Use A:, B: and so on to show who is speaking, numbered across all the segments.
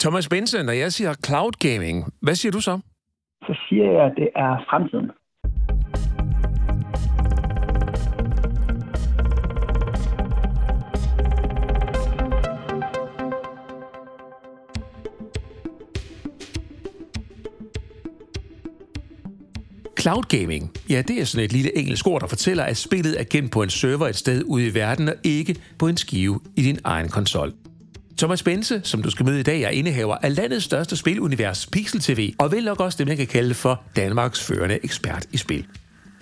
A: Thomas Benson, når jeg siger cloud gaming, hvad siger du så?
B: Så siger jeg, at det er fremtiden.
A: Cloud gaming, ja, det er sådan et lille engelsk ord, der fortæller, at spillet er gemt på en server et sted ude i verden, og ikke på en skive i din egen konsol. Thomas Bense, som du skal møde i dag, er indehaver af landets største spilunivers, Pixel TV, og vel nok også det, man kan kalde for Danmarks førende ekspert i spil.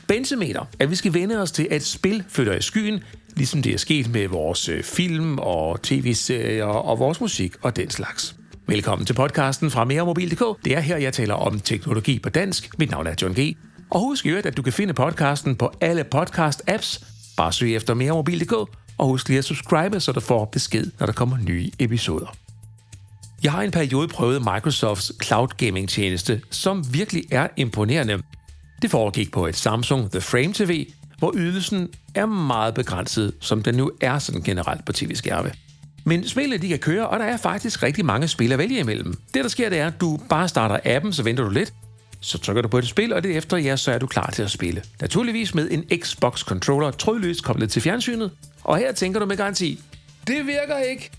A: Bense mener, at vi skal vende os til, at spil flytter i skyen, ligesom det er sket med vores øh, film og tv-serier og vores musik og den slags. Velkommen til podcasten fra meremobil.dk. Det er her, jeg taler om teknologi på dansk. Mit navn er John G. Og husk i øvrigt, at du kan finde podcasten på alle podcast-apps. Bare søg efter meremobil.dk, og husk lige at subscribe, så du får besked, når der kommer nye episoder. Jeg har en periode prøvet Microsofts cloud gaming tjeneste, som virkelig er imponerende. Det foregik på et Samsung The Frame TV, hvor ydelsen er meget begrænset, som den nu er sådan generelt på tv-skærme. Men spillet de kan køre, og der er faktisk rigtig mange spil at vælge imellem. Det der sker, det er, at du bare starter appen, så venter du lidt, så trykker du på et spil, og det efter, ja, så er du klar til at spille. Naturligvis med en Xbox-controller trådløst koblet til fjernsynet. Og her tænker du med garanti, det virker ikke,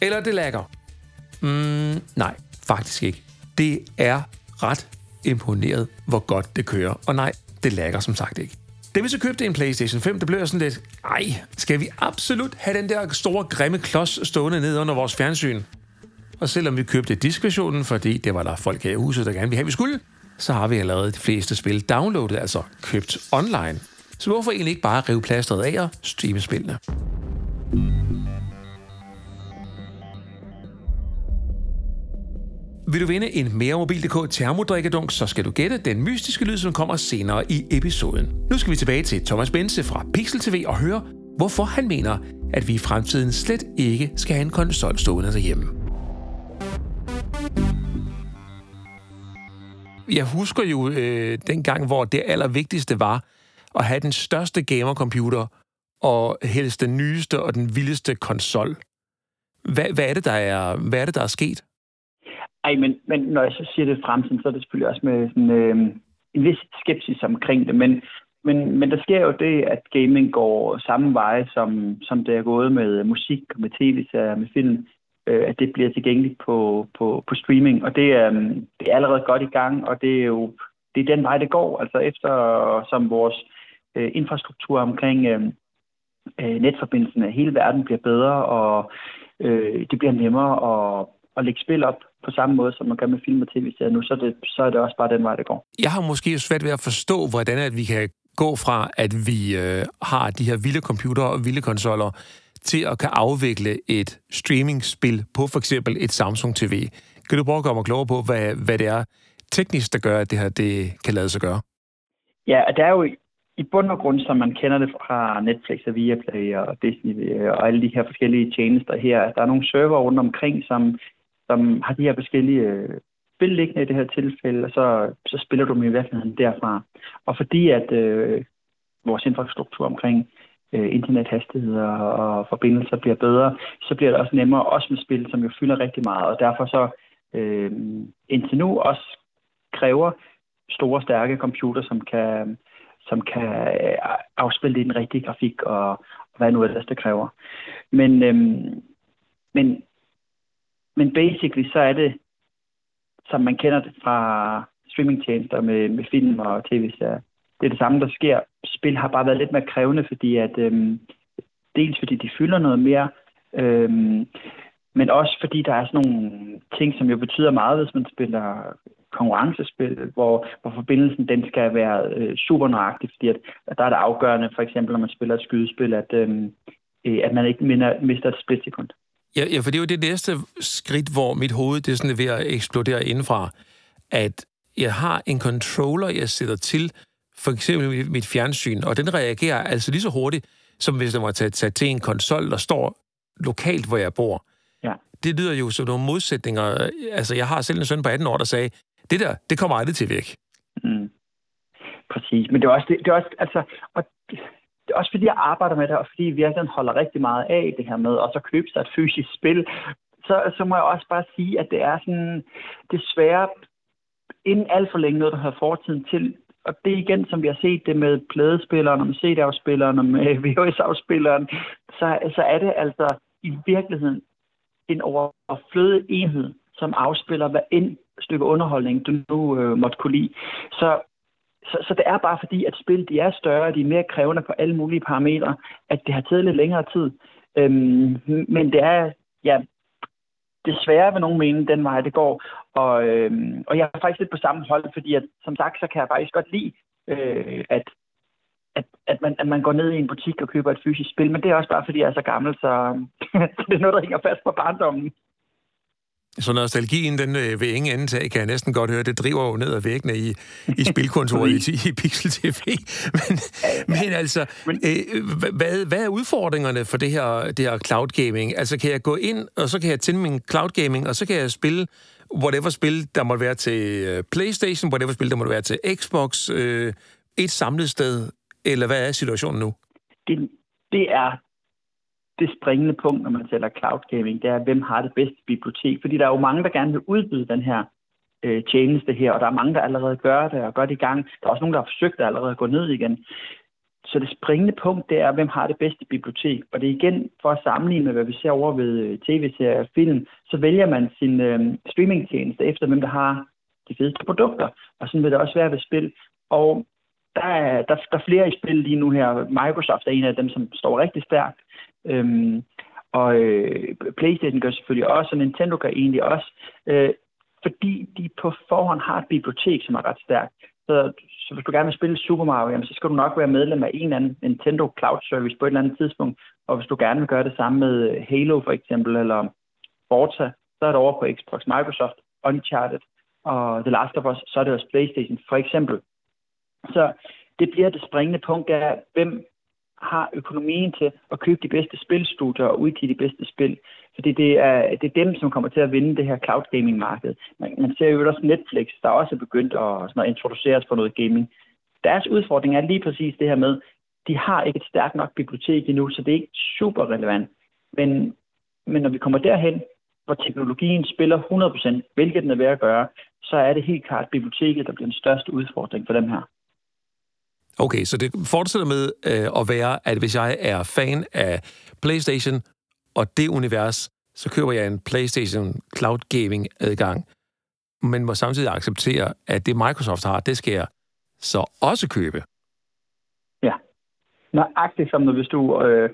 A: eller det lækker. Mm, nej, faktisk ikke. Det er ret imponeret, hvor godt det kører. Og nej, det lækker som sagt ikke. Da vi så købte en PlayStation 5, det blev jeg sådan lidt, ej, skal vi absolut have den der store grimme klods stående ned under vores fjernsyn? Og selvom vi købte diskversionen, fordi det var der folk her i huset, der gerne ville have, vi skulle, så har vi allerede de fleste spil downloadet, altså købt online. Så hvorfor egentlig ikke bare rive plasteret af og streame spillene? Vil du vinde en mere mobil.dk termodrikkedunk, så skal du gætte den mystiske lyd, som kommer senere i episoden. Nu skal vi tilbage til Thomas Bense fra Pixel TV og høre, hvorfor han mener, at vi i fremtiden slet ikke skal have en konsol stående derhjemme. Jeg husker jo øh, den gang, hvor det allervigtigste var at have den største gamercomputer og helst den nyeste og den vildeste konsol. Hvad, hvad, er det, der er, hvad er det, der er sket?
B: Ej, men, men når jeg så siger det fremtiden, så er det selvfølgelig også med sådan, øh, en vis skepsis omkring det. Men, men, men der sker jo det, at gaming går samme vej, som, som det er gået med musik, med tv-serier, med film. Øh, at det bliver tilgængeligt på, på, på streaming. Og det, øh, det er allerede godt i gang, og det er jo det er den vej, det går. Altså efter som vores øh, infrastruktur omkring øh, øh netforbindelsen af hele verden bliver bedre, og øh, det bliver nemmere at, at lægge spil op på samme måde, som man gør med film og tv-serier nu, så er, det, så er det også bare den vej, det går.
A: Jeg har måske svært ved at forstå, hvordan at vi kan gå fra, at vi øh, har de her vilde computere og vilde konsoller, til at kan afvikle et streamingspil på for eksempel et Samsung TV. Kan du prøve at gøre mig klogere på, hvad, hvad det er teknisk, der gør, at det her det kan lade sig gøre?
B: Ja, det er jo i bund og grund, som man kender det fra Netflix og Viaplay og Disney øh, og alle de her forskellige tjenester her. Der er nogle server rundt omkring, som som har de her forskellige øh, spil liggende i det her tilfælde, og så, så spiller du dem i virkeligheden derfra. Og fordi at øh, vores infrastruktur omkring øh, internethastigheder og forbindelser bliver bedre, så bliver det også nemmere, også med spil, som jo fylder rigtig meget, og derfor så øh, indtil nu også kræver store, stærke computer, som kan, som kan øh, afspille den rigtige grafik og, og hvad nu ellers det kræver. Men, øhm, men men basically så er det, som man kender det fra streamingtjenester med, med film og tv-serier. Det er det samme, der sker. Spil har bare været lidt mere krævende, fordi at øhm, dels fordi de fylder noget mere, øhm, men også fordi der er sådan nogle ting, som jo betyder meget, hvis man spiller konkurrencespil, hvor, hvor forbindelsen den skal være øh, super nøjagtig, fordi at, at der er det afgørende, for eksempel når man spiller et skydespil, at, øhm, øh, at man ikke minder, mister et splitsekund.
A: Ja, ja, for det er jo det næste skridt, hvor mit hoved det er sådan ved at eksplodere indenfra, at jeg har en controller, jeg sætter til, for eksempel mit fjernsyn, og den reagerer altså lige så hurtigt, som hvis den var taget til en konsol, der står lokalt, hvor jeg bor.
B: Ja.
A: Det lyder jo som nogle modsætninger. Altså, jeg har selv en søn på 18 år, der sagde, det der, det kommer aldrig til væk.
B: Mm. Præcis, men det er også, det, det er også altså, og det er også fordi, jeg arbejder med det, og fordi vi virkelig holder rigtig meget af det her med, og så købe sig et fysisk spil, så, så må jeg også bare sige, at det er sådan desværre inden alt for længe noget, der har fortiden til. Og det igen, som vi har set det med pladespilleren, og med CD-afspilleren, og med VHS-afspilleren, så, så er det altså i virkeligheden en overflødig enhed, som afspiller hvad end stykke underholdning, du nu øh, måtte kunne lide. Så, så, så det er bare fordi, at spil de er større, de er mere krævende på alle mulige parametre, at det har taget lidt længere tid. Øhm, men det er, ja, desværre vil nogen mene, den vej det går. Og, øhm, og jeg er faktisk lidt på samme hold, fordi at, som sagt, så kan jeg faktisk godt lide, øh, at, at, at, man, at man går ned i en butik og køber et fysisk spil. Men det er også bare, fordi jeg er så gammel, så, så det er noget, der hænger fast på barndommen.
A: Så nostalgien, den øh, ved ingen ende tage, kan jeg næsten godt høre, det driver jo ned ad væggene i, i spilkontoret i, i Pixel TV. Men, men altså, øh, hvad, hvad er udfordringerne for det her, det her cloud gaming? Altså, kan jeg gå ind, og så kan jeg tænde min cloud gaming, og så kan jeg spille whatever spil, der måtte være til øh, Playstation, whatever spil, der måtte være til Xbox, øh, et samlet sted, eller hvad er situationen nu?
B: Det, det er det springende punkt, når man taler cloud gaming, det er, hvem har det bedste bibliotek? Fordi der er jo mange, der gerne vil udbyde den her øh, tjeneste her, og der er mange, der allerede gør det og gør det i gang. Der er også nogen, der har forsøgt at allerede gå ned igen. Så det springende punkt, det er, hvem har det bedste bibliotek. Og det er igen, for at sammenligne med, hvad vi ser over ved øh, tv-serier og film, så vælger man sin øh, streamingtjeneste efter, hvem der har de fedeste produkter. Og sådan vil det også være ved spil. Og der er, der, der er flere i spil lige nu her. Microsoft er en af dem, som står rigtig stærkt. Øhm, og øh, PlayStation gør selvfølgelig også, og Nintendo gør egentlig også, øh, fordi de på forhånd har et bibliotek, som er ret stærkt. Så, så hvis du gerne vil spille Super Mario, jamen, så skal du nok være medlem af en eller anden Nintendo Cloud Service på et eller andet tidspunkt. Og hvis du gerne vil gøre det samme med øh, Halo for eksempel, eller Forza, så er det over på Xbox, Microsoft, Uncharted og The Last of Us, så er det også PlayStation for eksempel. Så det bliver det springende punkt af, hvem har økonomien til at købe de bedste spilstudier og udgive de bedste spil. Fordi det er, det er dem, som kommer til at vinde det her cloud gaming marked. Man, man ser jo også Netflix, der også er begyndt at, sådan at introduceres for noget gaming. Deres udfordring er lige præcis det her med, de har ikke et stærkt nok bibliotek endnu, så det er ikke super relevant. Men, men når vi kommer derhen, hvor teknologien spiller 100%, hvilket den er ved at gøre, så er det helt klart biblioteket, der bliver den største udfordring for dem her.
A: Okay, så det fortsætter med øh, at være, at hvis jeg er fan af PlayStation og det univers, så køber jeg en PlayStation Cloud Gaming adgang, men må samtidig acceptere, at det Microsoft har, det skal jeg så også købe.
B: Nøjagtigt som når hvis du øh,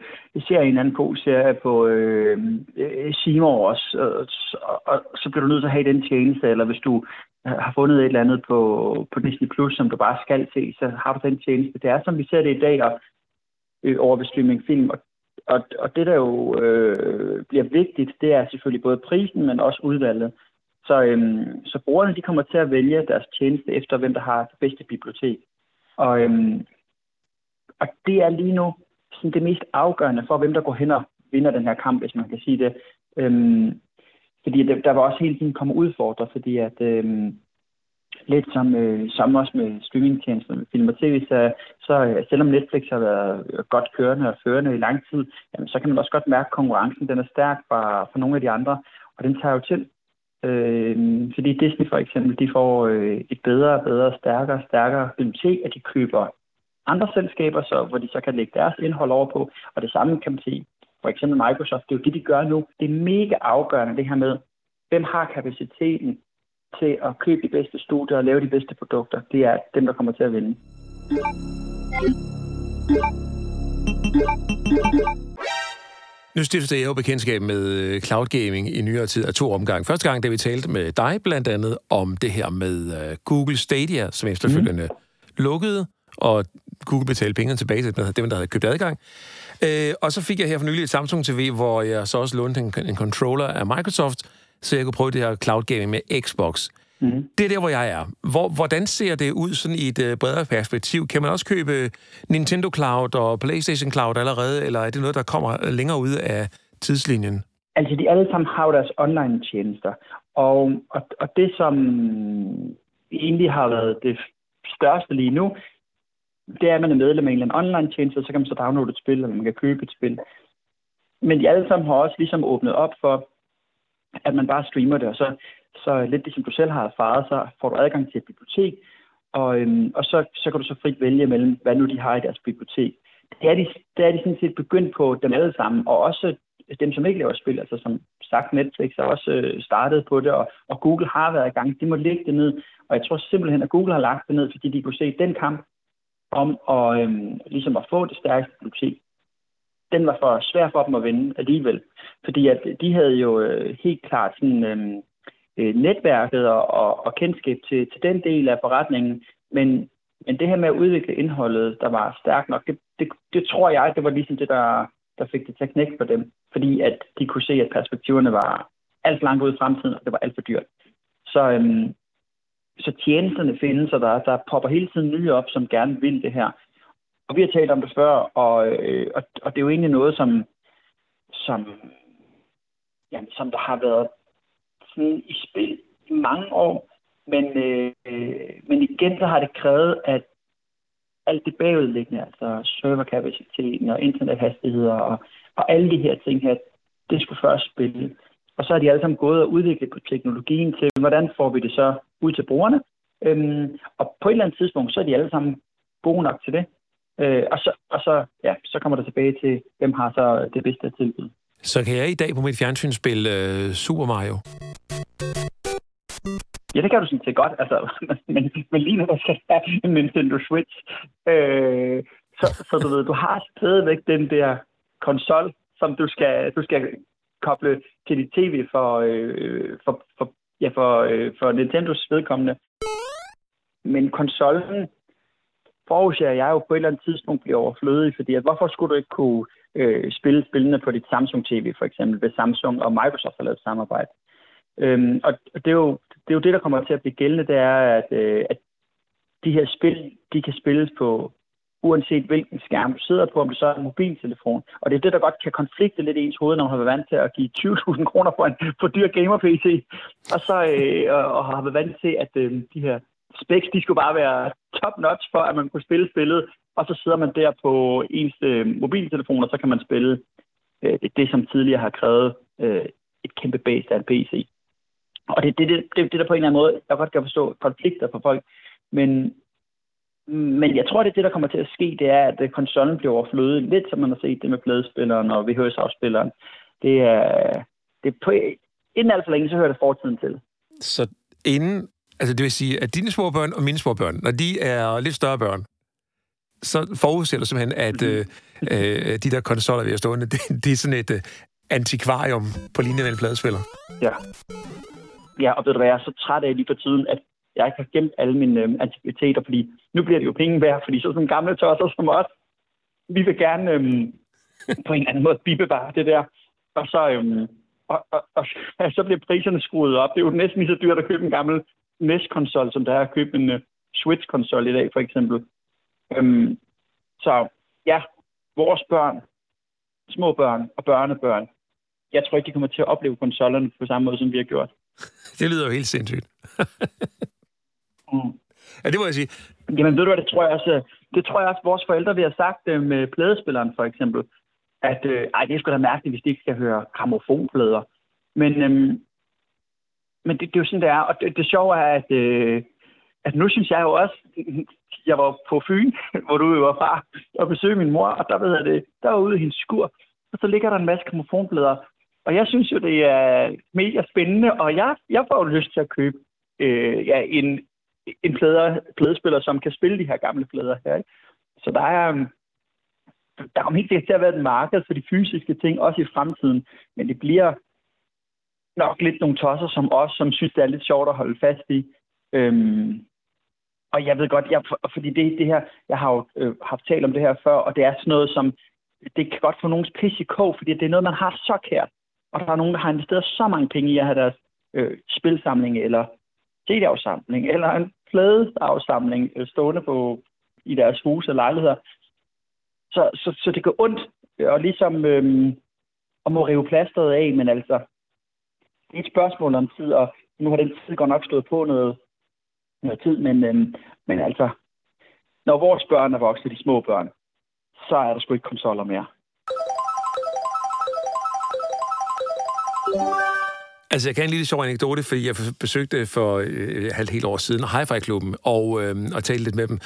B: ser en anden god serie på øh, øh Seymour også, og, så, og, så bliver du nødt til at have den tjeneste, eller hvis du har fundet et eller andet på, på Disney Plus, som du bare skal se, så har du den tjeneste. Det er, som vi ser det i dag, og, øh, over ved streamingfilm. Og, og, og det, der jo øh, bliver vigtigt, det er selvfølgelig både prisen, men også udvalget. Så, øhm, så brugerne de kommer til at vælge deres tjeneste efter, hvem der har det bedste bibliotek. Og, øhm, og det er lige nu sådan det mest afgørende for, hvem der går hen og vinder den her kamp, hvis man kan sige det. Øhm, fordi der, der var også hele tiden komme udfordret, fordi at øhm, lidt som, øh, som også med streamingtjenester med film og tv, så, så øh, selvom Netflix har været godt kørende og førende i lang tid, jamen, så kan man også godt mærke, at konkurrencen den er stærk fra, fra nogle af de andre, og den tager jo til. Øh, fordi Disney for eksempel, de får øh, et bedre og bedre, stærkere stærkere bibliotek, at de køber andre selskaber, så, hvor de så kan lægge deres indhold over på. Og det samme kan man sige for eksempel Microsoft, det er jo det, de gør nu. Det er mega afgørende, det her med, hvem har kapaciteten til at købe de bedste studier og lave de bedste produkter. Det er dem, der kommer til at vinde.
A: Nu stiftede jeg jo bekendtskab med øh, cloud gaming i nyere tid af to omgange. Første gang, da vi talte med dig blandt andet om det her med øh, Google Stadia, som efterfølgende mm. lukkede, og Google betalte pengene tilbage til dem, der havde købt adgang. Øh, og så fik jeg her for nylig et Samsung TV, hvor jeg så også lånte en, en controller af Microsoft, så jeg kunne prøve det her cloud gaming med Xbox. Mm. Det er der, hvor jeg er. Hvor, hvordan ser det ud sådan i et uh, bredere perspektiv? Kan man også købe Nintendo Cloud og PlayStation Cloud allerede, eller er det noget, der kommer længere ud af tidslinjen?
B: Altså, de alle sammen har deres online-tjenester. Og, og, og det, som egentlig har været det største lige nu, det er, at man er medlem af en eller anden online-tjeneste, så kan man så downloade et spil, eller man kan købe et spil. Men de alle sammen har også ligesom åbnet op for, at man bare streamer det, og så, så lidt det, som du selv har erfaret, så får du adgang til et bibliotek, og, øhm, og så, så kan du så frit vælge mellem, hvad nu de har i deres bibliotek. Det er de, det er de sådan set begyndt på dem alle sammen, og også dem, som ikke laver spil, altså som sagt Netflix har også øh, startet på det, og, og Google har været i gang. De må lægge det ned, og jeg tror simpelthen, at Google har lagt det ned, fordi de kunne se den kamp om at, øhm, ligesom at få det stærkeste bibliotek. Den var for svær for dem at vinde alligevel, fordi at de havde jo øh, helt klart sådan, øhm, øh, netværket og, og, og kendskab til, til den del af forretningen, men, men det her med at udvikle indholdet, der var stærkt nok, det, det, det tror jeg, det var ligesom det, der, der fik det til at knække for dem, fordi at de kunne se, at perspektiverne var alt for langt ude i fremtiden, og det var alt for dyrt. Så, øhm, så tjenesterne findes, og der, der popper hele tiden nye op, som gerne vil det her. Og vi har talt om det før, og, øh, og, og det er jo egentlig noget, som, som, jamen, som der har været sådan i spil i mange år, men, øh, men igen så har det krævet, at alt det bagudliggende, altså serverkapaciteten og internethastigheder og, og alle de her ting her, det skulle først spille. Og så er de alle sammen gået og udviklet på teknologien til, hvordan får vi det så ud til brugerne. Øhm, og på et eller andet tidspunkt, så er de alle sammen gode nok til det. Øh, og så, og så, ja, så kommer der tilbage til, hvem har så det bedste tilbud.
A: Så kan jeg i dag på mit fjernsyn spille uh, Super Mario?
B: Ja, det kan du sådan set godt, altså, men, men lige nu der skal have en Nintendo Switch. Øh, så, så du ved, du har stadigvæk den der konsol, som du skal, du skal koble til dit tv for, øh, for, for, ja, for, øh, for Nintendos vedkommende. Men konsollen forudser jeg jo på et eller andet tidspunkt bliver overflødig, fordi at hvorfor skulle du ikke kunne øh, spille spillene på dit Samsung TV for eksempel, hvis Samsung og Microsoft har lavet samarbejde. Øhm, og det er, jo, det er jo det, der kommer til at blive gældende, det er, at, øh, at de her spil, de kan spilles på uanset hvilken skærm du sidder på, om det så er en mobiltelefon. Og det er det, der godt kan konflikte lidt i ens hoved, når man har været vant til at give 20.000 kroner for en for dyr gamer-PC, og så øh, og, og har været vant til, at øh, de her specs, de skulle bare være top-notch for, at man kunne spille spillet, og så sidder man der på ens øh, mobiltelefon, og så kan man spille øh, det, det, som tidligere har krævet øh, et kæmpe base af en PC. Og det er det, det, det, det, der på en eller anden måde, jeg godt kan forstå konflikter for folk, men, men jeg tror, det det, der kommer til at ske, det er, at konsollen bliver overflødet, lidt som man har set det med pladespilleren og VHS-afspilleren. Det er, det er på, inden alt for længe, så hører det fortiden til.
A: Så inden, altså det vil sige, at dine små børn og mine små børn, når de er lidt større børn, så forudser du simpelthen, at mm. øh, de der konsoller, vi har stående, det, det er sådan et uh, antikvarium på linje med en pladespiller.
B: Ja. Ja, og ved du hvad, jeg er så træt af lige for tiden, at jeg ikke har gemt alle mine øh, antikviteter, fordi nu bliver det jo penge værd, fordi så sådan gamle tosser som os, vi vil gerne øh, på en eller anden måde bibevare det der. Og så, øh, og, og, og, og, så bliver priserne skruet op. Det er jo næsten lige så dyrt at købe en gammel NES-konsol, som der er at købe en uh, Switch-konsol i dag, for eksempel. Øhm, så ja, vores børn, små børn og børnebørn, jeg tror ikke, de kommer til at opleve konsollerne på samme måde, som vi har gjort.
A: Det lyder jo helt sindssygt. mm. Ja, det må jeg sige.
B: Jamen ved du hvad, det tror jeg også, det tror jeg også, vores forældre vi har sagt øh, med pladespilleren for eksempel, at øh, ej, det er sgu da mærkeligt, hvis de ikke skal høre gramofonplader. Men, øhm, men det, det, er jo sådan, det er. Og det, det sjove er, at, øh, at nu synes jeg jo også, jeg var på Fyn, hvor du jo var fra, og besøgte min mor, og der, ved jeg det, der var ude i hendes skur, og så ligger der en masse gramofonplader. Og jeg synes jo, det er mega spændende, og jeg, jeg får jo lyst til at købe øh, ja, en, en plader, pladespiller, som kan spille de her gamle plader her. Ikke? Så der er, øhm, der kommer helt sikkert til at være et marked for de fysiske ting, også i fremtiden. Men det bliver nok lidt nogle tosser som os, som synes, det er lidt sjovt at holde fast i. Øhm, og jeg ved godt, jeg, fordi det, det her, jeg har jo øh, haft talt om det her før, og det er sådan noget, som det kan godt få nogens pis i kog, fordi det er noget, man har så kært. Og der er nogen, der har investeret så mange penge i at have deres øh, spilsamling, eller CD-afsamling, eller en pladeafsamling øh, stående på, i deres huse og lejligheder. Så, så, så det går ondt, og ligesom øhm, at må rive plasteret af, men altså, det er et spørgsmål om tid, og nu har den tid godt nok stået på noget, noget tid, men, øhm, men altså, når vores børn er voksne, de små børn, så er der sgu ikke konsoller mere.
A: Altså, jeg kan en lille sjov anekdote, fordi jeg besøgte for øh, halvt helt år siden Hi-Fi-klubben og, øh, og talte lidt med dem.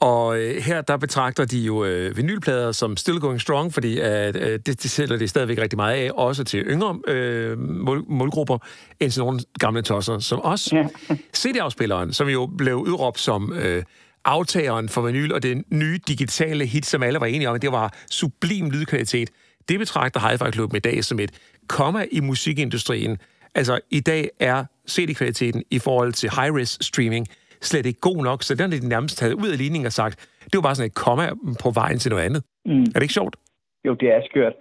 A: Og øh, her, der betragter de jo øh, vinylplader som still going strong, fordi at, øh, det, det sælger de stadigvæk rigtig meget af, også til yngre øh, mål, målgrupper, end til nogle gamle tosser som os. Ja. CD-afspilleren, som jo blev udråbt som... Øh, aftageren for vinyl og det nye digitale hit, som alle var enige om, det var sublim lydkvalitet. Det betragter Hi-Fi-klubben i dag som et komma i musikindustrien. Altså, i dag er CD-kvaliteten i forhold til high-res streaming slet ikke god nok, så den er de nærmest taget ud af ligningen og sagt, det var bare sådan et komma på vejen til noget andet. Mm. Er det ikke sjovt?
B: Jo, det er skørt.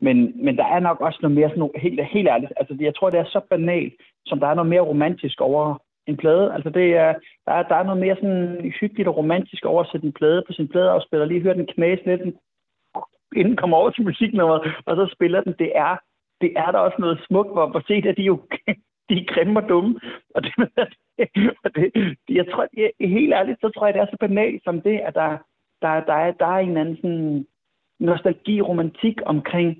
B: Men, men der er nok også noget mere sådan noget, helt, helt ærligt, altså jeg tror, det er så banalt, som der er noget mere romantisk over en plade. Altså det er, der, er, der er noget mere sådan hyggeligt og romantisk over at sætte en plade på sin pladeafspiller, lige høre den knæse lidt, inden kommer over til musiknummeret, og så spiller den. Det er, det er der også noget smukt, hvor, hvor set, at de jo de er grimme og dumme. Og det, og det, jeg tror, jeg, helt ærligt, så tror jeg, det er så banalt som det, at der, der, der, er, der er en anden sådan nostalgi, romantik omkring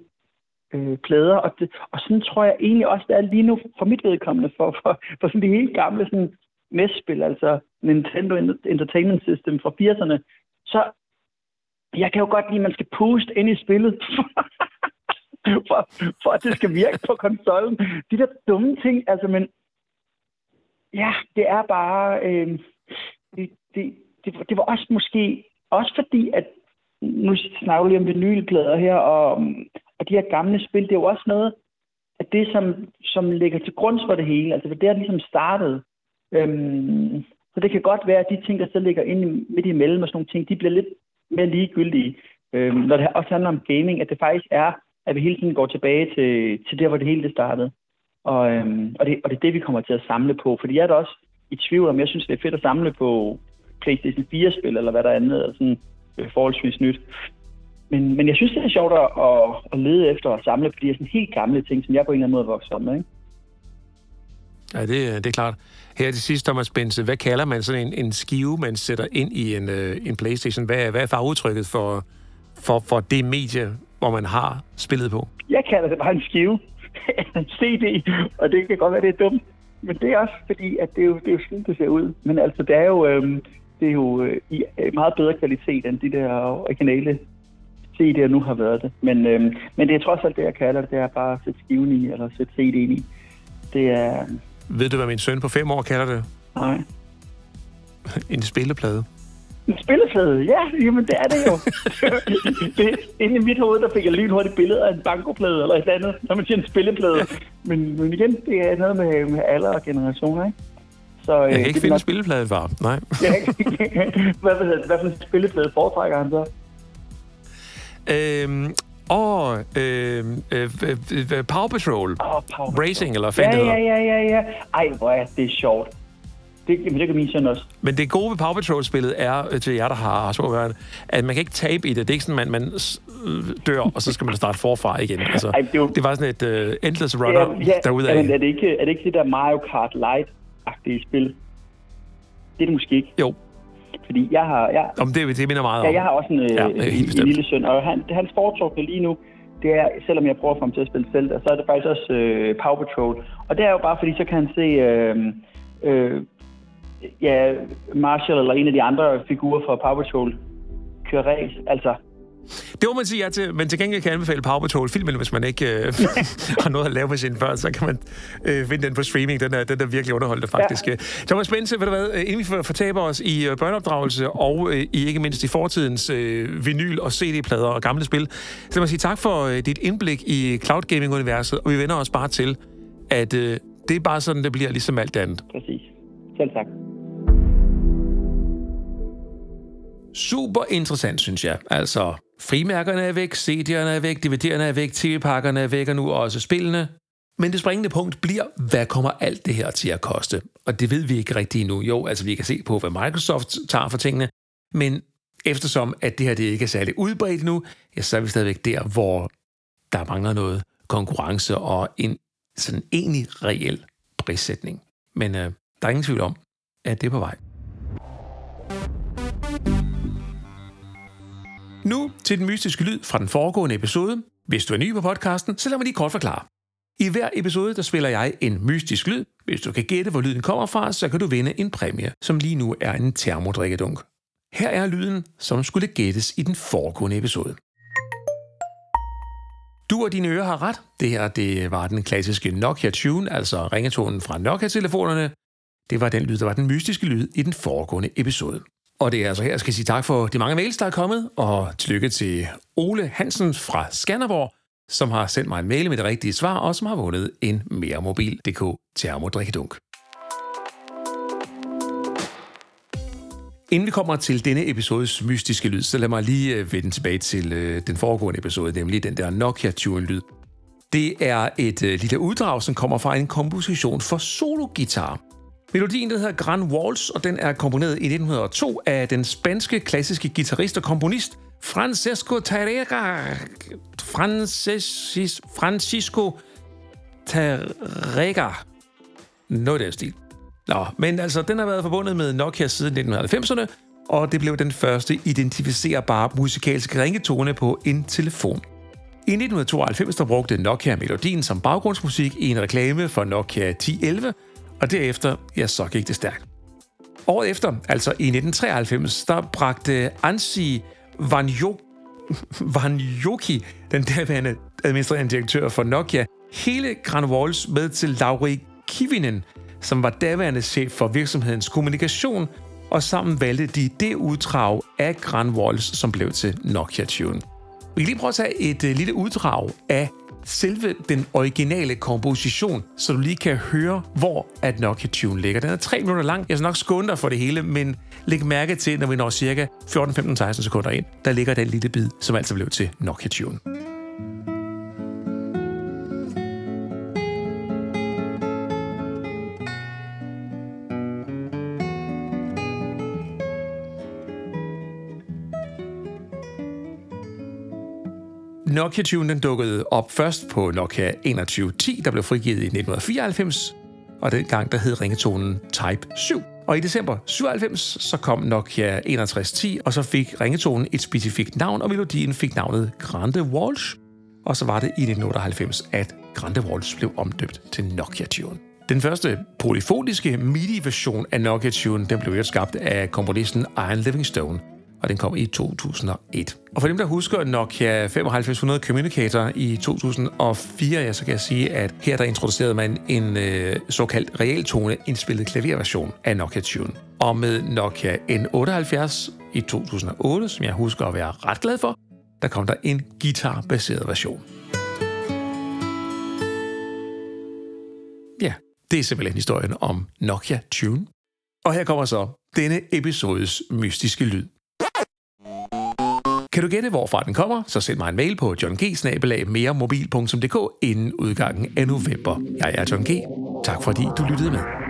B: øh, plader. Og, det, og sådan tror jeg egentlig også, det er lige nu for mit vedkommende, for, for, for sådan de helt gamle sådan, NES-spil, altså Nintendo Entertainment System fra 80'erne, så jeg kan jo godt lide, at man skal puste ind i spillet, for, for at det skal virke på konsollen. De der dumme ting, altså, men ja, det er bare, øh, det, det, det, det var også måske, også fordi, at nu snakker vi lige om vinylplader her, og, og de her gamle spil, det er jo også noget af det, som, som ligger til grund for det hele. Altså, det er ligesom startet. Øhm, så det kan godt være, at de ting, der så ligger inde midt imellem og sådan nogle ting, de bliver lidt mere ligegyldige. Øhm, når det også handler om gaming, at det faktisk er, at vi hele tiden går tilbage til, til der, hvor det hele det startede. Og, øhm, og, det, og det er det, vi kommer til at samle på. Fordi jeg er da også i tvivl om, jeg synes, det er fedt at samle på PlayStation 4-spil, eller hvad der er andet, eller sådan øh, forholdsvis nyt. Men, men jeg synes, det er sjovt at, at, at lede efter og samle på de her sådan helt gamle ting, som jeg på en eller anden måde vokser op med. Ikke?
A: Ja, det, øh, det er klart. Her til sidst, Thomas Bense, hvad kalder man sådan en, en skive, man sætter ind i en, øh, en Playstation? Hvad, hvad er farveudtrykket for, for, for det medie, hvor man har spillet på?
B: Jeg kalder det bare en skive. en CD, og det kan godt være, det er dumt. Men det er også fordi, at det er jo, det er jo sådan, det ser ud. Men altså, det er jo, øhm, det er jo øh, i meget bedre kvalitet end de der originale CD'er nu har været det. Men, øhm, men det er trods alt det, jeg kalder det. Det er bare at sætte skiven i, eller sætte CD'en i. Det er,
A: ved du, hvad min søn på fem år kalder det?
B: Nej.
A: en spilleplade.
B: En spilleplade? Ja, jamen det er det jo. det, inde i mit hoved, der fik jeg lynhurtigt billede af en bankoplade eller et andet, når man siger en spilleplade. Men, men igen, det er noget med, med alder og generationer, ikke?
A: Så, jeg kan øh, ikke finde nok... spilleplade, far. Nej.
B: hvad, hvad, hvad for en spilleplade foretrækker han så?
A: Øhm, og øh, øh, øh, Power Patrol.
B: Oh, Power
A: Racing, eller hvad ja,
B: ja, ja, ja, ja. Ej, hvor er det sjovt. Det, det kan min søn også.
A: Men det gode ved Power Patrol-spillet er, øh, til jer, der har små børn, at man kan ikke tabe i det. Det er ikke sådan, at man, man dør, og så skal man starte forfra igen. Altså, Ej, det, jo... det var sådan et uh, endless runner ja, ja, derude af.
B: Men er det, ikke, er det ikke det der Mario Kart Light-agtige spil? Det er det måske ikke.
A: Jo,
B: fordi jeg har... Jeg,
A: Om det, det minder meget
B: om. Ja, jeg har også en, ja, øh, en, en lille søn, og han, hans foretrukne lige nu, det er, selvom jeg prøver at få ham til at spille selv, så er det faktisk også øh, Power Patrol. Og det er jo bare fordi, så kan han se... Øh, øh, ja, Marshall eller en af de andre figurer fra Power Patrol køre race. Altså,
A: det må man sige ja til, men til gengæld kan jeg anbefale Power Patrol filmen, hvis man ikke øh, har noget at lave med sine børn, så kan man øh, finde den på streaming. Den er, den er virkelig underholdende, faktisk. Ja. Thomas Bense, ved du hvad, øh, inden vi fortaber os i øh, børneopdragelse og øh, i ikke mindst i fortidens øh, vinyl- og CD-plader og gamle spil, så vil jeg sige tak for øh, dit indblik i cloud gaming-universet, og vi vender os bare til, at øh, det er bare sådan, det bliver ligesom alt andet.
B: Præcis. Selv tak.
A: Super interessant, synes jeg. Altså, Frimærkerne er væk, CD'erne er væk, DVD'erne er væk, TV-pakkerne er væk, og nu også spillene. Men det springende punkt bliver, hvad kommer alt det her til at koste? Og det ved vi ikke rigtigt endnu. Jo, altså vi kan se på, hvad Microsoft tager for tingene, men eftersom at det her det ikke er særlig udbredt nu, ja, så er vi stadigvæk der, hvor der mangler noget konkurrence og en sådan egentlig reel prissætning. Men øh, der er ingen tvivl om, at det er på vej. Nu til den mystiske lyd fra den foregående episode. Hvis du er ny på podcasten, så lad mig lige kort forklare. I hver episode, der spiller jeg en mystisk lyd. Hvis du kan gætte, hvor lyden kommer fra, så kan du vinde en præmie, som lige nu er en termodrikkedunk. Her er lyden, som skulle gættes i den foregående episode. Du og dine ører har ret. Det her det var den klassiske Nokia Tune, altså ringetonen fra Nokia-telefonerne. Det var den lyd, der var den mystiske lyd i den foregående episode. Og det er altså her, jeg skal sige tak for de mange mails, der er kommet, og tillykke til Ole Hansen fra Skanderborg, som har sendt mig en mail med det rigtige svar, og som har vundet en mere mobil.dk termodrikkedunk. Inden vi kommer til denne episodes mystiske lyd, så lad mig lige øh, vende tilbage til øh, den foregående episode, nemlig den der Nokia Tune-lyd. Det er et øh, lille uddrag, som kommer fra en komposition for solo-guitar. Melodien der hedder Grand Waltz, og den er komponeret i 1902 af den spanske klassiske guitarist og komponist Francesco Tarrega. Francis, Francisco Tarrega. Noget af stil. Nå, men altså, den har været forbundet med Nokia siden 1990'erne, og det blev den første identificerbare musikalske ringetone på en telefon. I 1992 der brugte Nokia melodien som baggrundsmusik i en reklame for Nokia 1011, og derefter, ja, så gik det stærkt. Året efter, altså i 1993, der bragte Ansi Vanjo Vanjoki, den derværende administrerende direktør for Nokia, hele Granwalls med til Lauri Kivinen, som var daværende chef for virksomhedens kommunikation, og sammen valgte de det uddrag af Granwalls, som blev til Nokia Tune. Vi kan lige prøve at tage et øh, lille uddrag af selve den originale komposition, så du lige kan høre, hvor at Nokia Tune ligger. Den er 3 minutter lang. Jeg skal nok skåne dig for det hele, men læg mærke til, når vi når cirka 14-15-16 sekunder ind, der ligger den lille bid, som altså blev til Nokia Tune. Nokia Tune den dukkede op først på Nokia 2110, der blev frigivet i 1994, og dengang der hed ringetonen Type 7. Og i december 97 så kom Nokia 6110, og så fik ringetonen et specifikt navn, og melodien fik navnet Grande Walsh. Og så var det i 1998, at Grande Walsh blev omdøbt til Nokia Tune. Den første polyfoniske MIDI-version af Nokia Tune den blev skabt af komponisten Ian Livingstone, og den kom i 2001. Og for dem, der husker Nokia 9500 Communicator i 2004, ja, så kan jeg sige, at her der introducerede man en øh, såkaldt realtone indspillet klaverversion af Nokia Tune. Og med Nokia N78 i 2008, som jeg husker at være ret glad for, der kom der en guitarbaseret version. Ja, det er simpelthen historien om Nokia Tune. Og her kommer så denne episodes mystiske lyd. Kan du gætte, hvorfra den kommer, så send mig en mail på johng inden udgangen af november. Jeg er John G. Tak fordi du lyttede med.